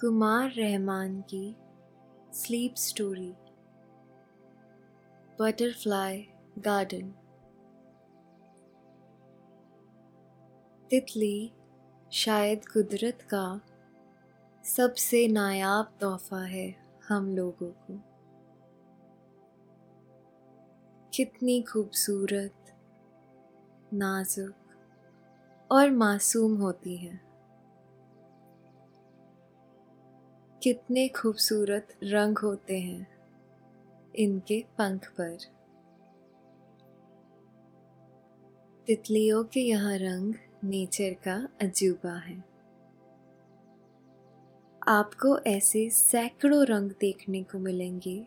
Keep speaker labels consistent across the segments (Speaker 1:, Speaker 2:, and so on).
Speaker 1: कुमार रहमान की sleep story, butterfly garden. तितली शायद कुदरत का सबसे नायाब तोहफा है हम लोगों को। कितनी खूबसूरत, नाजुक और मासूम होती है। कितने खूबसूरत रंग होते हैं इनके पंख पर। तितलियों के यहाँ रंग नेचर का अजूबा है। आपको ऐसे सैकड़ों रंग देखने को मिलेंगे।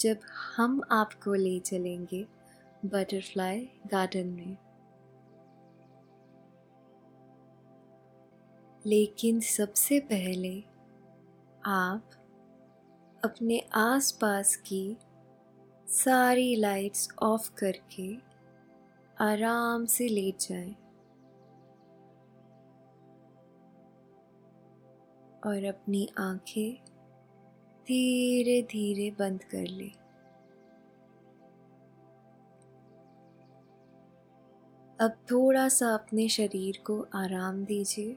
Speaker 1: जब हम आपको ले चलेंगे बटरफ्लाई गार्डन में लेकिन सबसे पहले आप अपने आसपास की सारी लाइट्स ऑफ़ करके आराम से लेट जाएँ। और अपनी आँखें धीरे धीरे बंद कर लें। अब थोड़ा सा अपने शरीर को आराम दीजिए।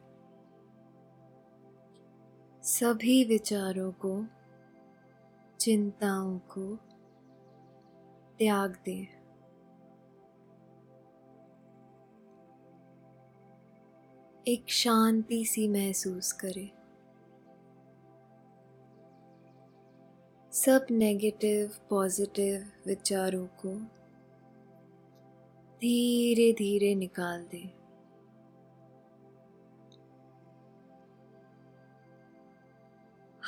Speaker 1: सभी विचारों को, चिंताओं को त्याग दें। एक शांति सी महसूस करें। सब नेगेटिव पॉजिटिव विचारों को धीरे धीरे निकाल दें।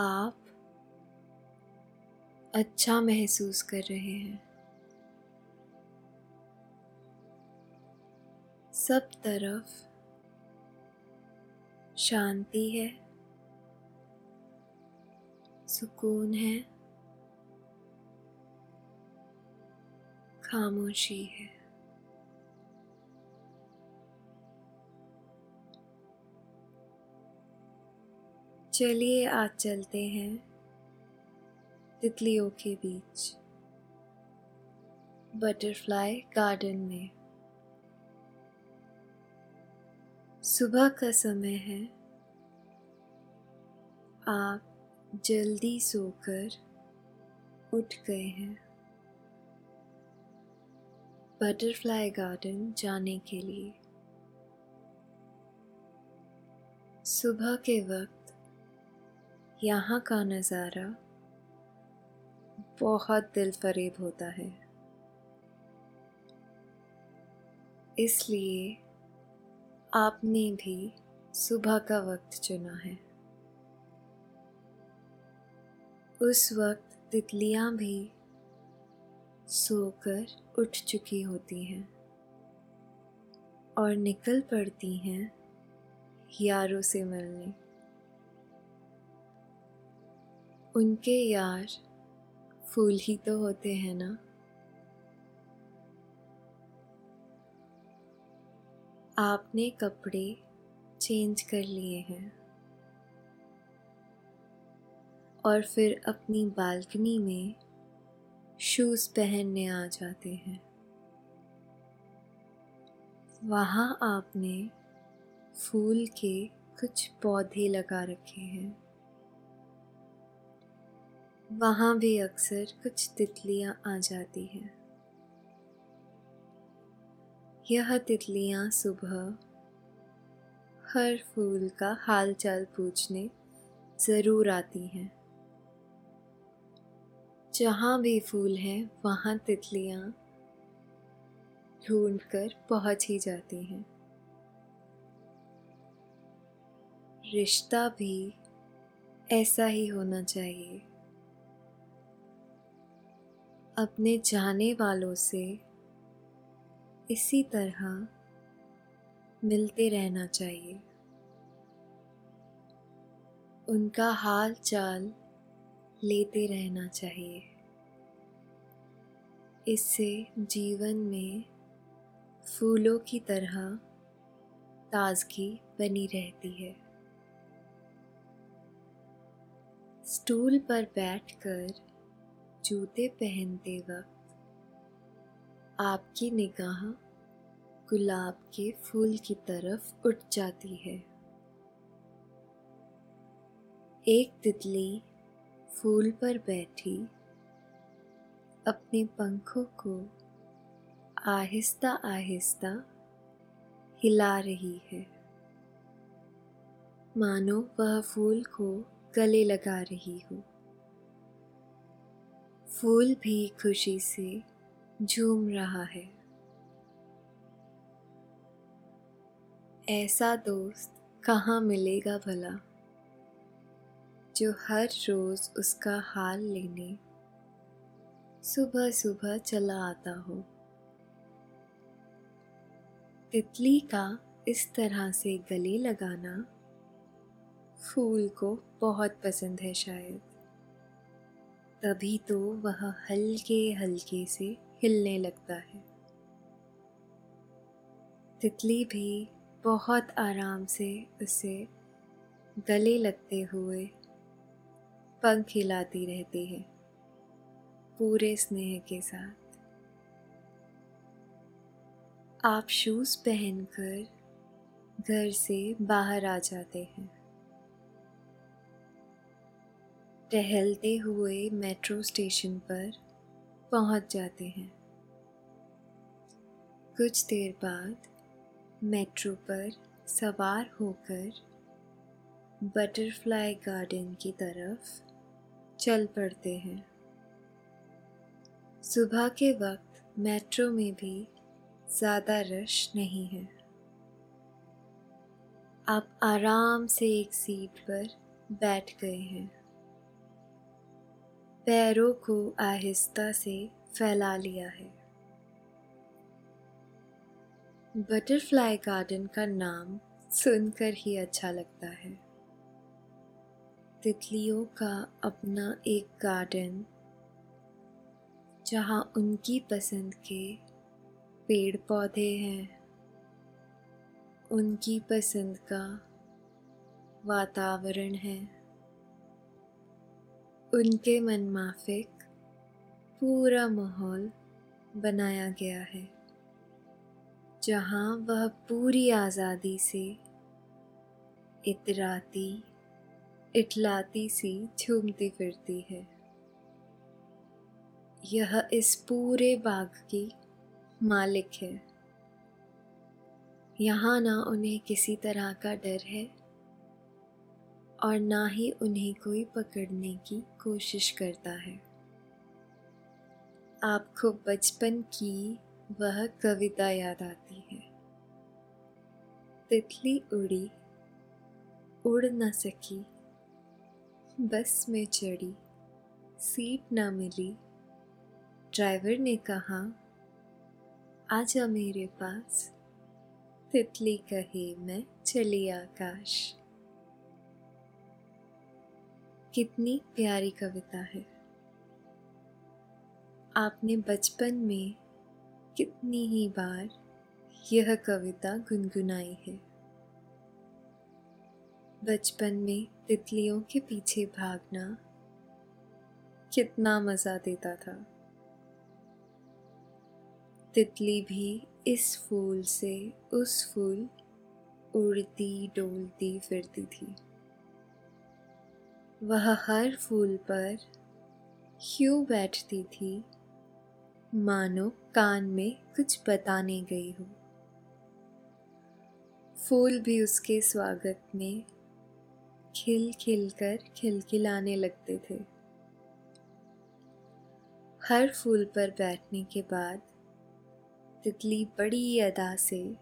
Speaker 1: आप अच्छा महसूस कर रहे हैं। सब तरफ़ शांति है सुकून है खामोशी है। चलिए आज चलते हैं। तितलियों के बीच। बटरफ्लाई गार्डन में। सुबह का समय है। आप जल्दी सोकर उठ गए हैं। बटरफ्लाई गार्डन जाने के लिए। सुबह के वक्त यहाँ का नज़ारा बहुत दिल फरेब होता है। इसलिए आपने भी सुबह का वक्त चुना है। उस वक्त तितलियाँ भी सोकर उठ चुकी होती हैं और निकल पड़ती हैं यारों से मिलने। उनके यार फूल ही तो होते हैं ना। आपने कपड़े चेंज कर लिए हैं। और फिर अपनी बालकनी में शूज़ पहनने आ जाते हैं। वहाँ आपने फूल के कुछ पौधे लगा रखे हैं। वहाँ भी अक्सर कुछ तितलियाँ आ जाती हैं। यह तितलियाँ सुबह हर फूल का हाल चाल पूछने ज़रूर आती हैं। जहाँ भी फूल हैं, वहाँ तितलियाँ ढूंढ कर पहुँच ही जाती हैं। रिश्ता भी ऐसा ही होना चाहिए अपने जाने वालों से इसी तरह मिलते रहना चाहिए। उनका हाल चाल लेते रहना चाहिए। इससे जीवन में फूलों की तरह ताजगी बनी रहती है। स्टूल पर बैठकर जूते पहनते वक्त आपकी निगाह गुलाब के फूल की तरफ़ उठ जाती है। एक तितली फूल पर बैठी अपने पंखों को आहिस्ता आहिस्ता हिला रही है। मानो वह फूल को गले लगा रही हो। फूल भी खुशी से झूम रहा है। ऐसा दोस्त कहाँ मिलेगा भला, जो हर रोज उसका हाल लेने सुबह सुबह चला आता हो। तितली का इस तरह से गले लगाना फूल को बहुत पसंद है शायद। तभी तो वह हल्के हल्के से हिलने लगता है। तितली भी बहुत आराम से उसे गले लगते हुए पंख हिलाती रहती है, पूरे स्नेह के साथ। आप शूज़ पहनकर घर से बाहर आ जाते हैं। टहलते हुए मेट्रो स्टेशन पर पहुँच जाते हैं। कुछ देर बाद मेट्रो पर सवार होकर बटरफ्लाई गार्डन की तरफ़ चल पड़ते हैं। सुबह के वक्त मेट्रो में भी ज़्यादा रश नहीं है। आप आराम से एक सीट पर बैठ गए हैं। पैरों को आहिस्ता से फैला लिया है। बटरफ्लाई गार्डन का नाम सुनकर ही अच्छा लगता है। तितलियों का अपना एक गार्डन, जहाँ उनकी पसंद के पेड़ पौधे हैं। उनकी पसंद का वातावरण है। उनके मन माफिक पूरा माहौल बनाया गया है, जहाँ वह पूरी आज़ादी से इतराती, इटलाती सी झूमती फिरती है। यह इस पूरे बाग की मालिक है। यहाँ ना उन्हें किसी तरह का डर है और ना ही उन्हें कोई पकड़ने की कोशिश करता है। आपको बचपन की वह कविता याद आती है। तितली उड़ी, उड़ न सकी। बस में चढ़ी, सीट ना मिली। ड्राइवर ने कहा, आजा मेरे पास, तितली कहे मैं चली आकाश। कितनी प्यारी कविता है। आपने बचपन में कितनी ही बार यह कविता गुनगुनाई है। बचपन में तितलियों के पीछे भागना कितना मज़ा देता था। तितली भी इस फूल से उस फूल उड़ती डोलती फिरती थी। वह हर फूल पर क्यों बैठती थी। मानो कान में कुछ बताने गई हो। फूल भी उसके स्वागत में खिल खिल कर खिलखिलाने लगते थे। हर फूल पर बैठने के बाद तितली बड़ी अदा से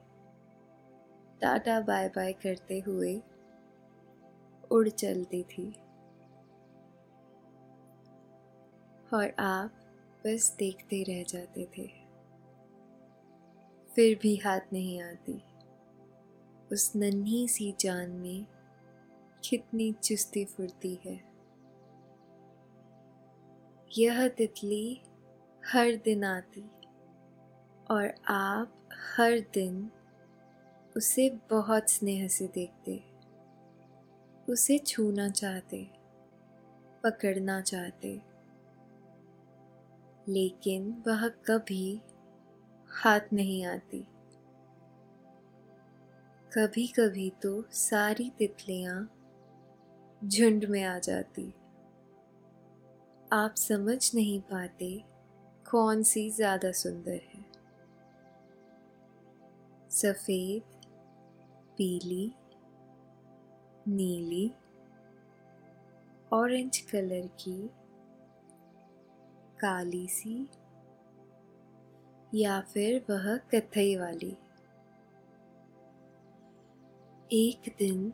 Speaker 1: टाटा बाय बाय करते हुए उड़ चलती थी। और आप बस देखते रह जाते थे। फिर भी हाथ नहीं आती। उस नन्ही सी जान में कितनी चुस्ती फुर्ती है। यह तितली हर दिन आती और आप हर दिन उसे बहुत स्नेह से देखते। उसे छूना चाहते, पकड़ना चाहते। लेकिन वह कभी हाथ नहीं आती। कभी कभी तो सारी तितलियाँ झुंड में आ जाती। आप समझ नहीं पाते कौन सी ज़्यादा सुंदर है। सफ़ेद, पीली, नीली, ऑरेंज कलर की काली सी या फिर वह कथई वाली। एक दिन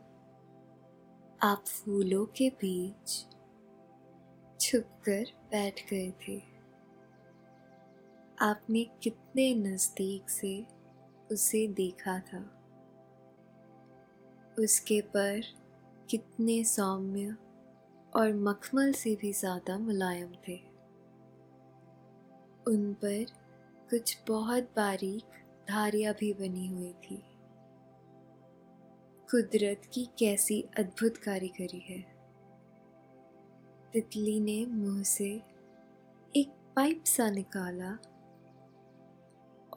Speaker 1: आप फूलों के बीच छुपकर बैठ गए थे। आपने कितने नज़दीक से उसे देखा था। उसके पर कितने सौम्य और मखमल से भी ज़्यादा मुलायम थे। उन पर कुछ बहुत बारीक धारियाँ भी बनी हुई थी। कुदरत की कैसी अद्भुत कारीगरी है। तितली ने मुँह से एक पाइप सा निकाला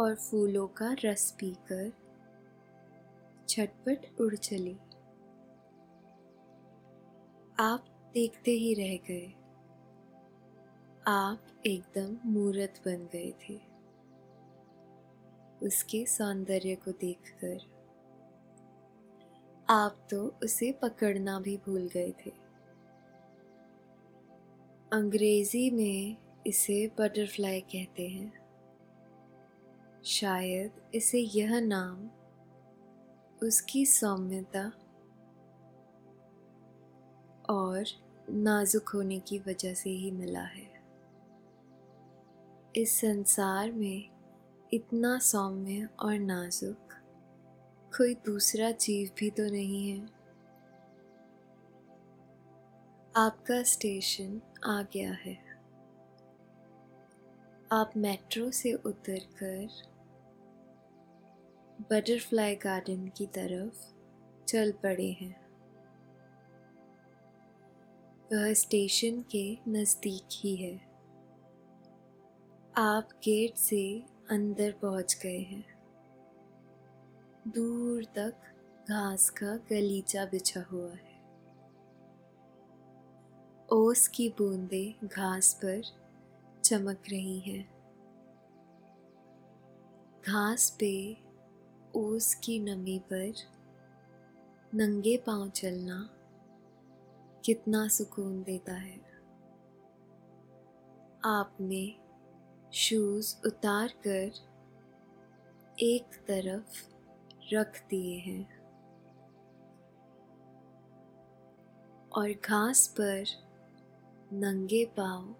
Speaker 1: और फूलों का रस पीकर छटपट उड़ चली। आप देखते ही रह गए। आप एकदम मूर्त बन गए थे। उसके सौंदर्य को देखकर। आप तो उसे पकड़ना भी भूल गए थे। अंग्रेज़ी में इसे बटरफ्लाई कहते हैं। शायद इसे यह नाम उसकी सौम्यता और नाजुक होने की वजह से ही मिला है। इस संसार में इतना सौम्य और नाजुक, कोई दूसरा जीव भी तो नहीं है। आपका स्टेशन आ गया है। आप मेट्रो से उतरकर बटरफ्लाई गार्डन की तरफ़ चल पड़े हैं। वह स्टेशन के नज़दीक ही है। आप गेट से अंदर पहुँच गए हैं। दूर तक घास का गलीचा बिछा हुआ है। ओस की बूंदें घास पर चमक रही हैं। घास पे ओस की नमी पर नंगे पाँव चलना कितना सुकून देता है। आपने शूज़ उतार कर एक तरफ़ रख दिए हैं। और घास पर नंगे पाँव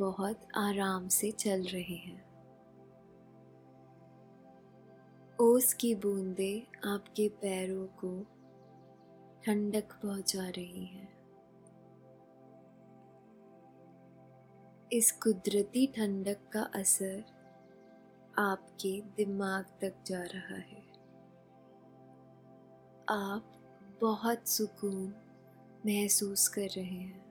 Speaker 1: बहुत आराम से चल रहे हैं। ओस की बूंदें आपके पैरों को ठंडक पहुँचा रही हैं। इस कुदरती ठंडक का असर आपके दिमाग तक जा रहा है। आप बहुत सुकून महसूस कर रहे हैं।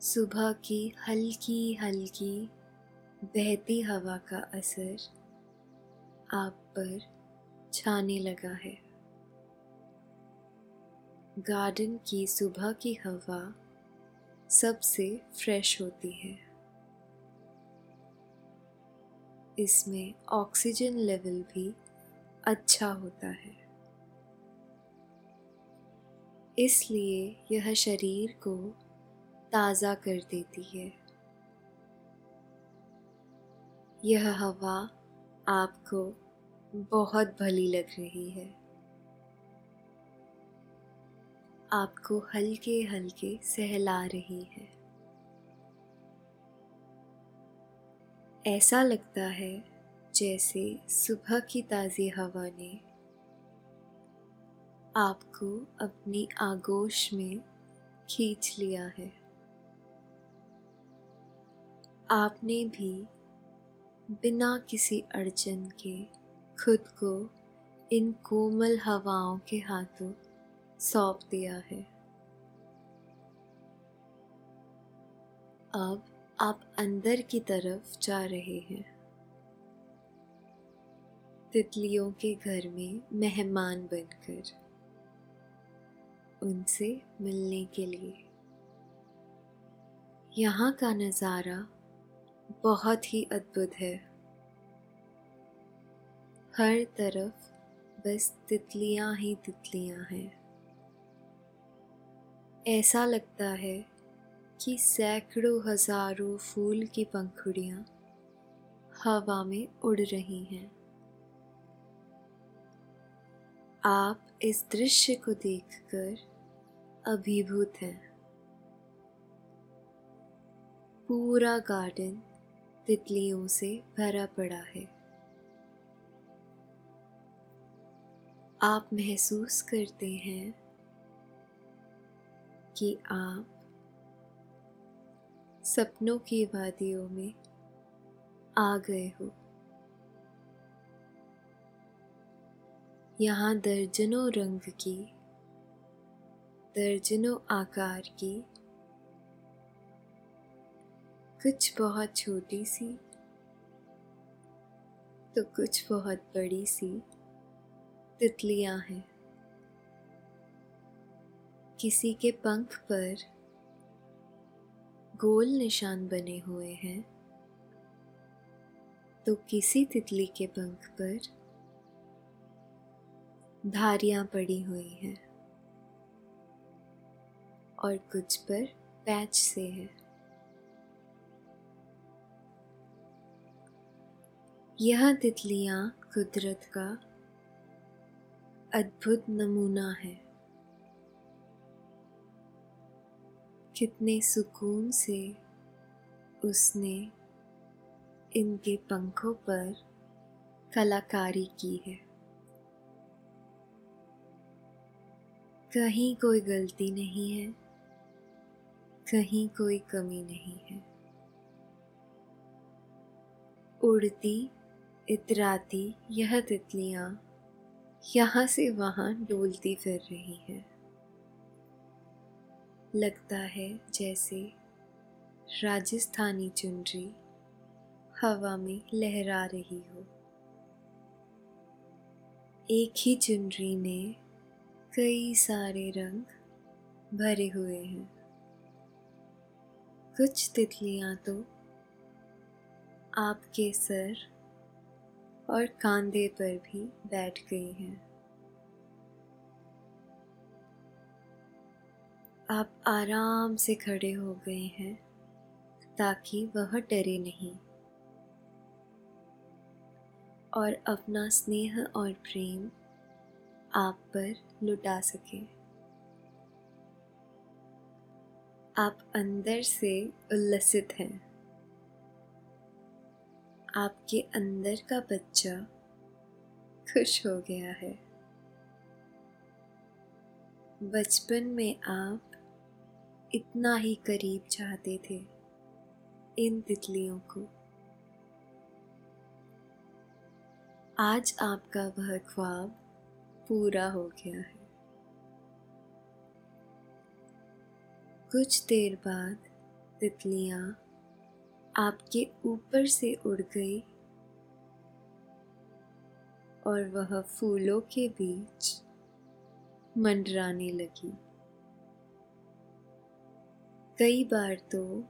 Speaker 1: सुबह की हल्की हल्की बहती हवा का असर आप पर छाने लगा है। गार्डन की सुबह की हवा सबसे फ्रेश होती है। इसमें ऑक्सीजन लेवल भी अच्छा होता है। इसलिए यह शरीर को ताज़ा कर देती है। यह हवा आपको बहुत भली लग रही है। आपको हल्के हल्के सहला रही है। ऐसा लगता है जैसे सुबह की ताज़ी हवा ने आपको अपनी आगोश में खींच लिया है। आपने भी बिना किसी अड़चन के खुद को इन कोमल हवाओं के हाथों सौंप दिया है। अब आप अंदर की तरफ़ जा रहे हैं। तितलियों के घर में मेहमान बनकर। उनसे मिलने के लिए। यहाँ का नज़ारा बहुत ही अद्भुत है। हर तरफ़ बस तितलियाँ ही तितलियाँ हैं। ऐसा लगता है कि सैकड़ों हज़ारों फूल की पंखुड़ियाँ हवा में उड़ रही हैं। आप इस दृश्य को देखकर अभिभूत हैं। पूरा गार्डन तितलियों से भरा पड़ा है। आप महसूस करते हैं कि आप सपनों की वादियों में आ गए हो। यहाँ दर्जनों रंग की, दर्जनों आकार की, कुछ बहुत छोटी सी तो कुछ बहुत बड़ी सी तितलियाँ हैं। किसी के पंख पर गोल निशान बने हुए हैं तो किसी तितली के पंख पर धारियाँ पड़ी हुई हैं और कुछ पर पैच से है। यह तितलियाँ कुदरत का अद्भुत नमूना है। कितने सुकून से उसने इनके पंखों पर कलाकारी की है। कहीं कोई गलती नहीं है, कहीं कोई कमी नहीं है। उड़ती, इतराती यह तितलियाँ यहाँ से वहाँ डोलती फिर रही हैं। लगता है जैसे राजस्थानी चुनरी हवा में लहरा रही हो। एक ही चुनरी में कई सारे रंग भरे हुए हैं। कुछ तितलियाँ तो आपके सर और कांधे पर भी बैठ गई हैं। आप आराम से खड़े हो गए हैं, ताकि वह डरे नहीं। और अपना स्नेह और प्रेम आप पर लुटा सके। आप अंदर से उल्लसित हैं। आपके अंदर का बच्चा खुश हो गया है। बचपन में आप इतना ही करीब चाहते थे इन तितलियों को। आज आपका वह ख्वाब पूरा हो गया है। कुछ देर बाद तितलियाँ आपके ऊपर से उड़ गई और वह फूलों के बीच मंडराने लगी। कई बार तो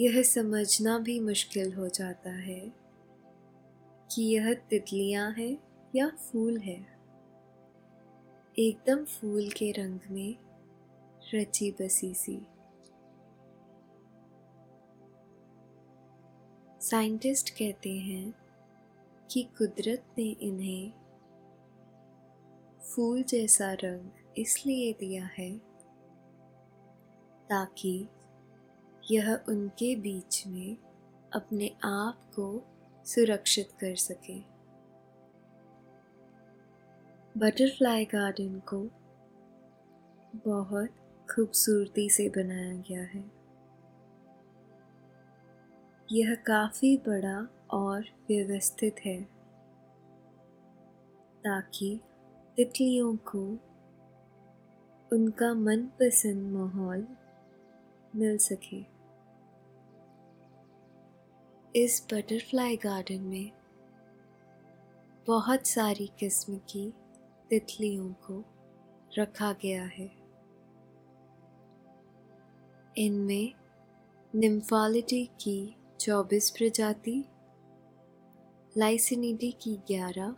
Speaker 1: यह समझना भी मुश्किल हो जाता है कि यह तितलियाँ हैं या फूल है। एकदम फूल के रंग में रची बसी सी। साइंटिस्ट कहते हैं कि कुदरत ने इन्हें फूल जैसा रंग इसलिए दिया है ताकि यह उनके बीच में अपने आप को सुरक्षित कर सके। बटरफ्लाई गार्डन को बहुत खूबसूरती से बनाया गया है। यह काफ़ी बड़ा और व्यवस्थित है, ताकि तितलियों को उनका मनपसंद माहौल मिल सके। इस बटरफ्लाई गार्डन में बहुत सारी किस्म की तितलियों को रखा गया है। इनमें निम्फालिटी की 24 प्रजाति लाइसिनिडी की 11,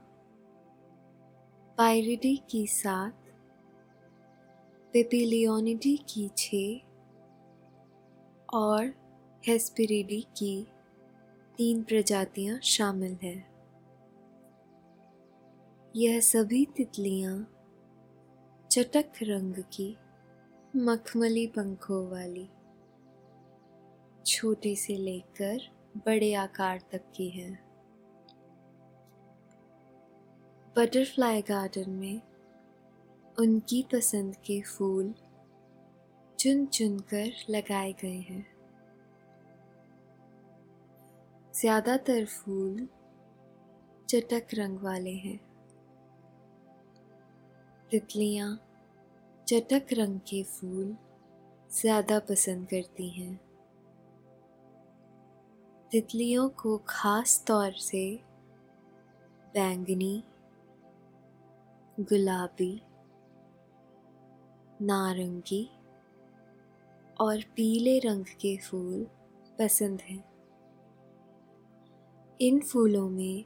Speaker 1: पायरिडी की सात पेपिलियोनिडी की छः और हेस्पिरिडी की तीन प्रजातियाँ शामिल हैं। यह सभी तितलियाँ चटक रंग की मखमली पंखों वाली, छोटे से लेकर बड़े आकार तक की हैं। बटरफ्लाई गार्डन में उनकी पसंद के फूल चुन चुन कर लगाए गए हैं। ज़्यादातर फूल चटक रंग वाले हैं। तितलियाँ चटक रंग के फूल ज़्यादा पसंद करती हैं। तितलियों को ख़ास तौर से बैंगनी, गुलाबी, नारंगी और पीले रंग के फूल पसंद हैं। इन फूलों में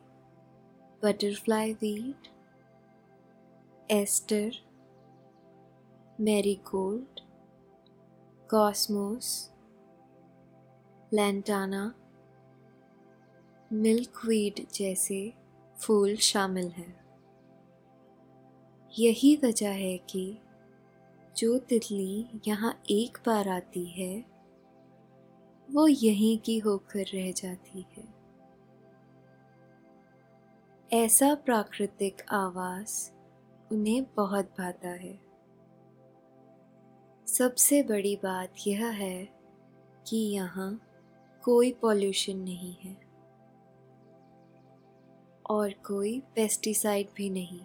Speaker 1: butterfly weed aster, marigold, cosmos, lantana, milkweed जैसे फूल शामिल हैं। यही वजह है कि जो तितली यहाँ एक बार आती है, वो यहीं की होकर रह जाती है। ऐसा प्राकृतिक आवास उन्हें बहुत भाता है। सबसे बड़ी बात यह है कि यहाँ कोई पॉल्यूशन नहीं है और कोई पेस्टिसाइड भी नहीं।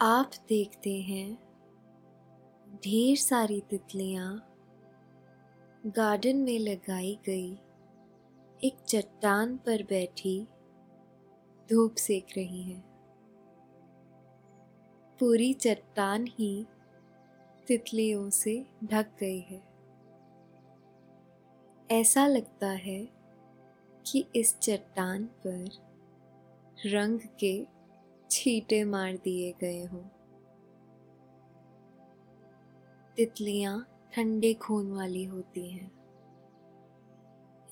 Speaker 1: आप देखते हैं ढेर सारी तितलियाँ गार्डन में लगाई गई एक चट्टान पर बैठी धूप सेक रही हैं। पूरी चट्टान ही तितलियों से ढक गई है। ऐसा लगता है कि इस चट्टान पर रंग के छींटे मार दिए गए हों। तितलियाँ ठंडे खून वाली होती हैं।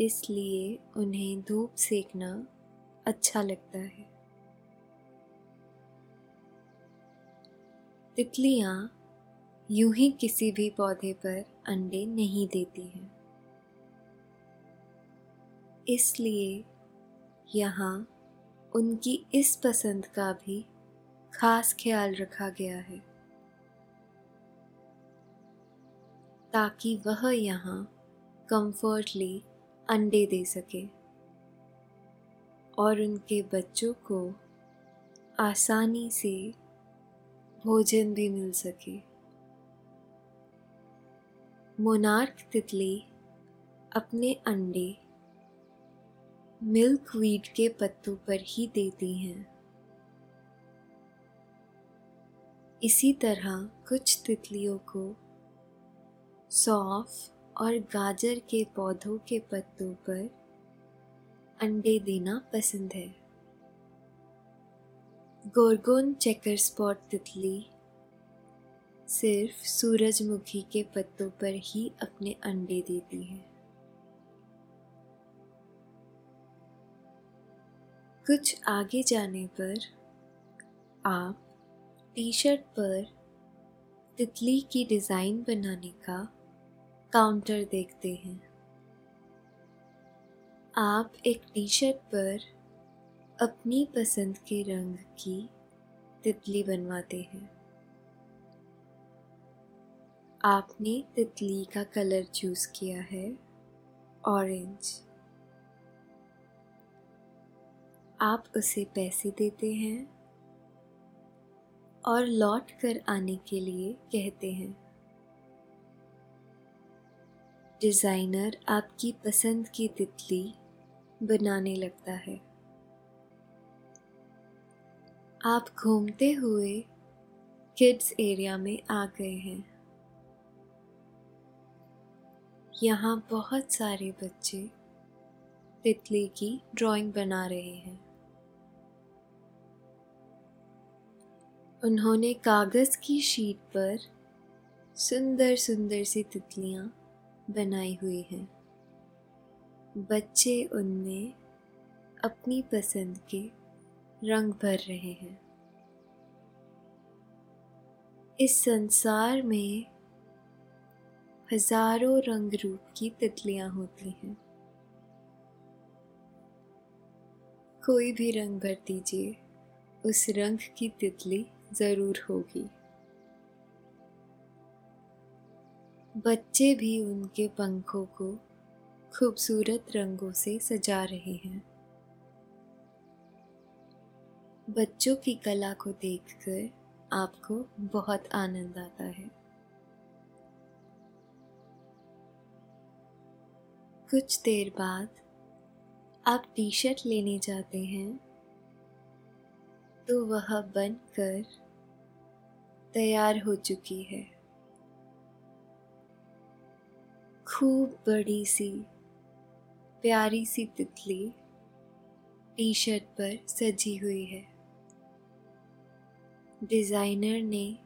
Speaker 1: इसलिए उन्हें धूप सेकना अच्छा लगता है। तितलियाँ यूँ ही किसी भी पौधे पर अंडे नहीं देती हैं। इसलिए यहाँ उनकी इस पसंद का भी खास ख्याल रखा गया है। ताकि वह यहाँ कंफर्टली अंडे दे सके और उनके बच्चों को आसानी से भोजन भी मिल सके। मोनार्क तितली अपने अंडे मिल्क वीट के पत्तों पर ही देती हैं। इसी तरह कुछ तितलियों को सौफ और गाजर के पौधों के पत्तों पर अंडे देना पसंद है। गोरगोन चेकर स्पॉट तितली सिर्फ़ सूरजमुखी के पत्तों पर ही अपने अंडे देती है। कुछ आगे जाने पर आप टी शर्ट पर तितली की डिज़ाइन बनाने का काउंटर देखते हैं। आप एक टी शर्ट पर अपनी पसंद के रंग की तितली बनवाते हैं। आपने तितली का कलर चूज़ किया है, ऑरेंज। आप उसे पैसे देते हैं और लौट कर आने के लिए कहते हैं। डिज़ाइनर आपकी पसंद की तितली बनाने लगता है। आप घूमते हुए किड्स एरिया में आ गए हैं। यहाँ बहुत सारे बच्चे तितली की ड्राइंग बना रहे हैं। उन्होंने कागज़ की शीट पर सुंदर सुंदर सी तितलियाँ बनाई हुई हैं। बच्चे उनमें अपनी पसंद के रंग भर रहे हैं। इस संसार में हज़ारों रंग रूप की तितलियाँ होती हैं। कोई भी रंग भर दीजिए, उस रंग की तितली ज़रूर होगी। बच्चे भी उनके पंखों को खूबसूरत रंगों से सजा रहे हैं। बच्चों की कला को देखकर आपको बहुत आनंद आता है। कुछ देर बाद आप टी शर्ट लेने जाते हैं तो वह बनकर तैयार हो चुकी है। खूब बड़ी सी, प्यारी सी तितली टी शर्ट पर सजी हुई है। डिज़ाइनर ने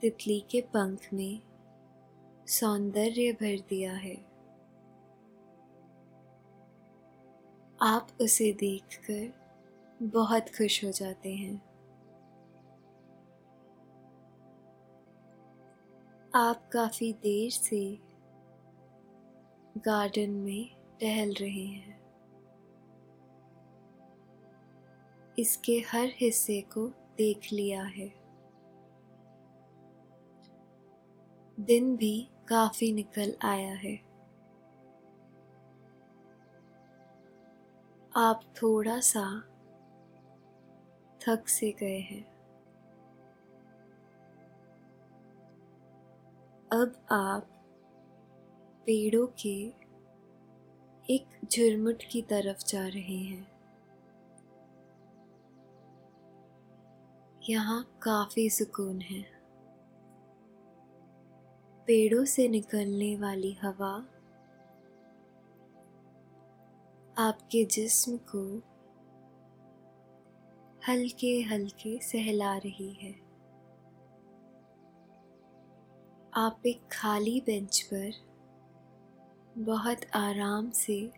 Speaker 1: तितली के पंख में सौंदर्य भर दिया है। आप उसे देखकर बहुत खुश हो जाते हैं। आप काफ़ी देर से गार्डन में टहल रहे हैं। इसके हर हिस्से को देख लिया है। दिन भी काफ़ी निकल आया है। आप थोड़ा सा थक से गए हैं। अब आप पेड़ों के एक झुरमुट की तरफ़ जा रहे हैं। यहाँ काफ़ी सुकून है। पेड़ों से निकलने वाली हवा आपके जिस्म को हल्के हल्के सहला रही है। आप एक खाली बेंच पर बहुत आराम से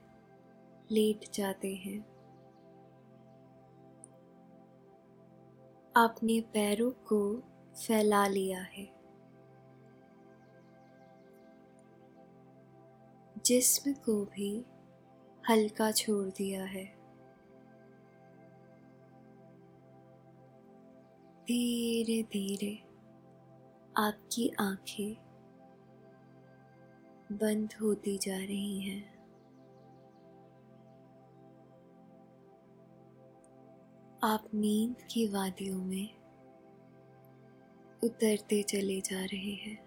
Speaker 1: लेट जाते हैं। आपने पैरों को फैला लिया है। जिस्म को भी हल्का छोड़ दिया है। धीरे धीरे आपकी आँखें बंद होती जा रही हैं। आप नींद की वादियों में उतरते चले जा रहे हैं।